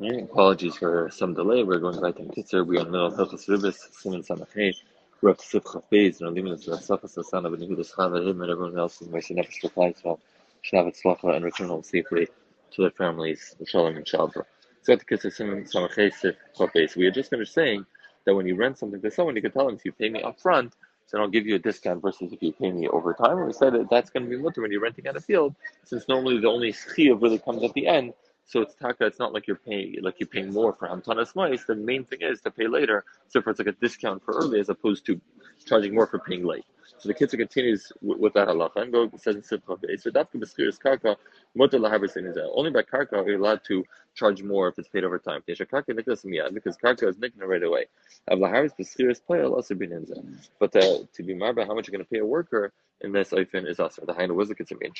Apologies for some delay. We're going right into Kitzur. We are in the middle of Hilchas Ribis, Siman up to Sif Chaf Beis, and Limit is Rasachas Asana, Ben Yehudas Chava, him and everyone else in Moshe Nefesh should have Tzlacha and return home safely to their families, Shalom and Shalva. So at the Kitzur Siman Samachay Sif Chaf we had just finished saying that when you rent something to someone, you can tell them if you pay me up front, then I'll give you a discount versus if you pay me over time. And we said that that's going to be mutter when you're renting out a field, since normally the only schiyah really comes at the end so it's taka. It's not like you're paying like you're paying more for hamtanas mice. The main thing is to pay later. So for it's like a discount for early as opposed to charging more for paying late. So the Kitzur continues with, with that halacha and go says in karka Only by karka are you allowed to charge more if it's paid over time. Because karka is nicked right away. But uh, to be marba, how much you're going to pay a worker in this oifen is also The higher was the If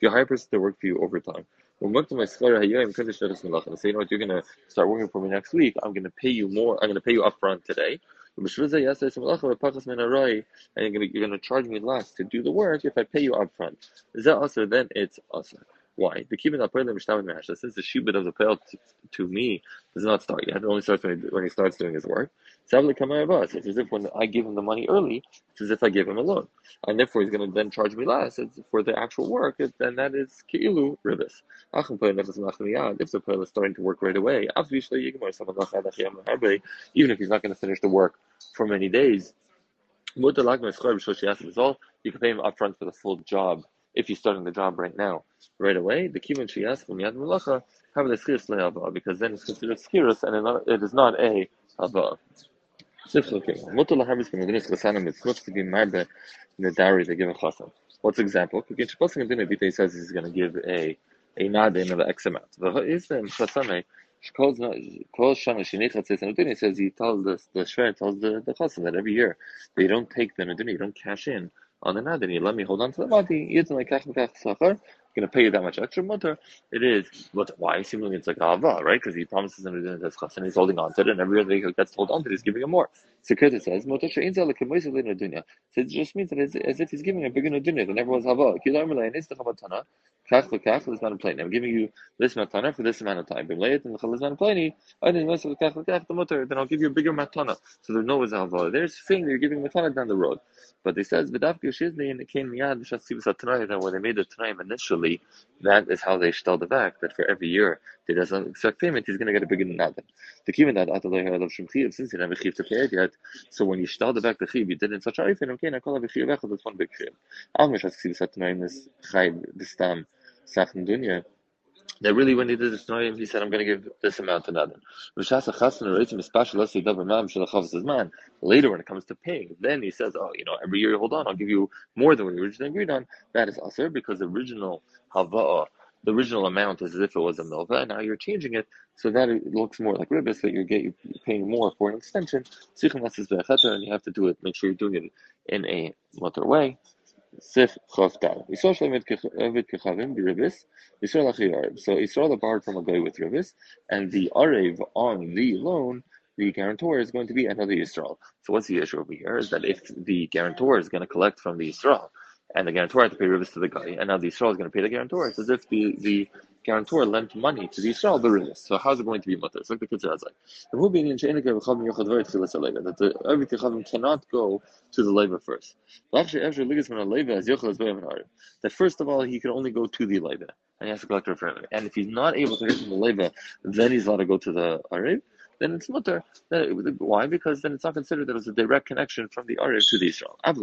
you hire person to work for you over time. When worked my say, you know what, you're going to start working for me next week. I'm going to pay you more. I'm going to pay you upfront today. And you're going to you're going to charge me less to do the work if I pay you upfront. Is that also then it's also. Why? The kibbutz apoilim mishtavim mehasha. Since the shibud of the pale to me does not start yet, it only starts when he, when he starts doing his work. It's as if when I give him the money early, it's as if I give him a loan, and therefore he's going to then charge me less for the actual work. Then that is keilu ribis. If the pale is starting to work right away, even if he's not going to finish the work for many days, you can pay him upfront for the full job if you're starting the job right now, right away, the kivan shiyas from yad melacha have the schiras le'ava because then it's considered schiras and it is not a hava. What's the example? He says he's going to give a a nadin of X amount. He says he tells the the shver tells the the chassan that every year they don't take the nadin, you don't cash in on the nadin. You let me hold on to the money. It's like kach sachar. Going to pay you that much extra mutter. It is, but why? is he Seemingly it's like ava, right? Because he promises him to this and he's holding on to it, and every year he gets hold on to it, he's giving him more. So Sekret says. So it just means that it's as if he's giving a bigger dunya than everyone's hava. Kilar melayin is the chavatana. Kach lekach this amount of plane. I'm giving you this matana for this amount of time. B'mlayit and chal amount of plane. Oh, I didn't listen to kach lekach the mutter. Then I'll give you a bigger matana. So there's no hava. There's saying that you're giving matana down the road. But he says, "V'davke shizni and it came miyad b'shasivus atnai." That when they made the tanaim initially, that is how they shtal the back. That for every year he does an exact payment, he's going to get a bigger nadan. The kiven that atalei ha'elav shum chiv since he never chiv to pay yet. So when you shtal the back the chiv, you did in such a oifen. Okay, I call a chiv echad. That's one big chiv. Al mishasivus atnai is chayv b'stam sachin dunya that really when he did this noyim, he said, I'm going to give this amount to another. Later, when it comes to paying, then he says, oh, you know, every year, you hold on, I'll give you more than we originally agreed on. That is aser because the original hava'ah, the original amount is as if it was a milva, and now you're changing it so that it looks more like ribis, that you're getting paying more for an extension. And you have to do it, make sure you're doing it in a motor way. Sif Chav Dal. Yisrael Kechavim B'Ribis. Yisrael Achi. So Yisrael borrowed from a guy with Ribis, and the Arev on the loan, the guarantor is going to be another Yisrael. So what's the issue over here? Is that if the guarantor is going to collect from the Yisrael, and the guarantor had to pay ribis to the guy, and now the Yisrael is going to pay the guarantor. It's as if the, the guarantor lent money to the Yisrael the. So how's it going to be mutter? So like the kids are like, that the every tichavim cannot go to the labor first. That first of all, he can only go to the labor, and he has to collect a friend. And if he's not able to get to the labor, then he's allowed to go to the arev then it's mutter. Why? Because then it's not considered that it's a direct connection from the Arev to the Israel. That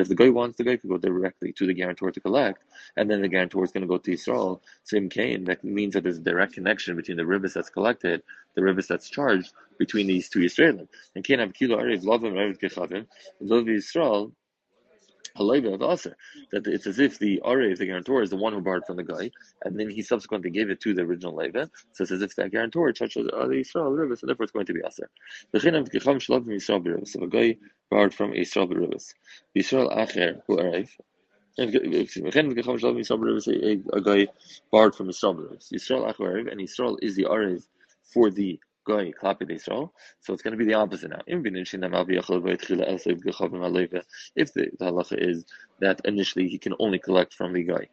if the guy wants, the guy could go directly to the guarantor to collect, and then the guarantor is going to go to Israel. Same Cain, that means that there's a direct connection between the ribis that's collected, the ribis that's charged between these two Israelim. And Cain have kilo Arev, Lovim, Arev, Gechavim, Lov Israel, that it's as if the Arev, the guarantor, is the one who borrowed from the guy, and then he subsequently gave it to the original Leva. So it's as if that guarantor touched the Yisrael Rivas, so therefore it's going to be Aser. The Chinam Kicham Shalom Yisrael Berivas. So a guy borrowed from Yisrael Berivas. Yisrael Acher, who Arev, a guy borrowed from Yisrael Berivas. Yisrael Acher and Yisrael is the Arev for the Goy Klapi Israel. So it's going to be the opposite now. If the, the halacha is that initially he can only collect from the guy.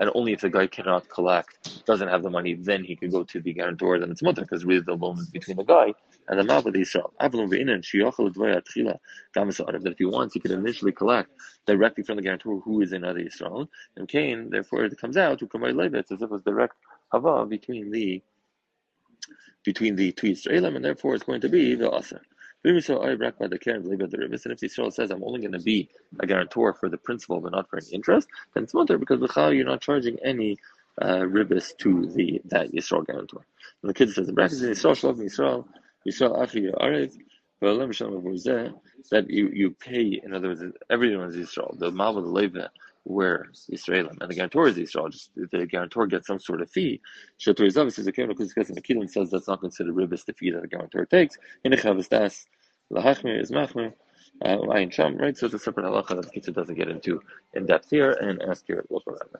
And only if the guy cannot collect, doesn't have the money, then he could go to the guarantor, then it's mutter, because really the loan is between the guy and the Malva Israel. That if he wants, he could initially collect directly from the guarantor who is in other Israel. And Cain, therefore, it comes out it's as if it was direct hava between the between the two Israelim, and therefore it's going to be the Asa. And if Israel says I'm only going to be a guarantor for the principal but not for any interest, then it's mutter because you're not charging any uh, ribis to the that Yisrael guarantor. And the kid says in brackets Yisrael Shalom Yisrael Yisrael Achi Arev that you, you pay, in other words, everyone is Israel. The the Leva, where Israel, and the guarantor is Israel. Just the guarantor gets some sort of fee. Zavis is a kernel because the Kilim says that's not considered ribis the fee that the guarantor takes. In the Chavastas, Lahachmir is Machmir. Uh, right? So it's a separate halacha that the Kitzur doesn't get into in depth here, and ask your local rabbi.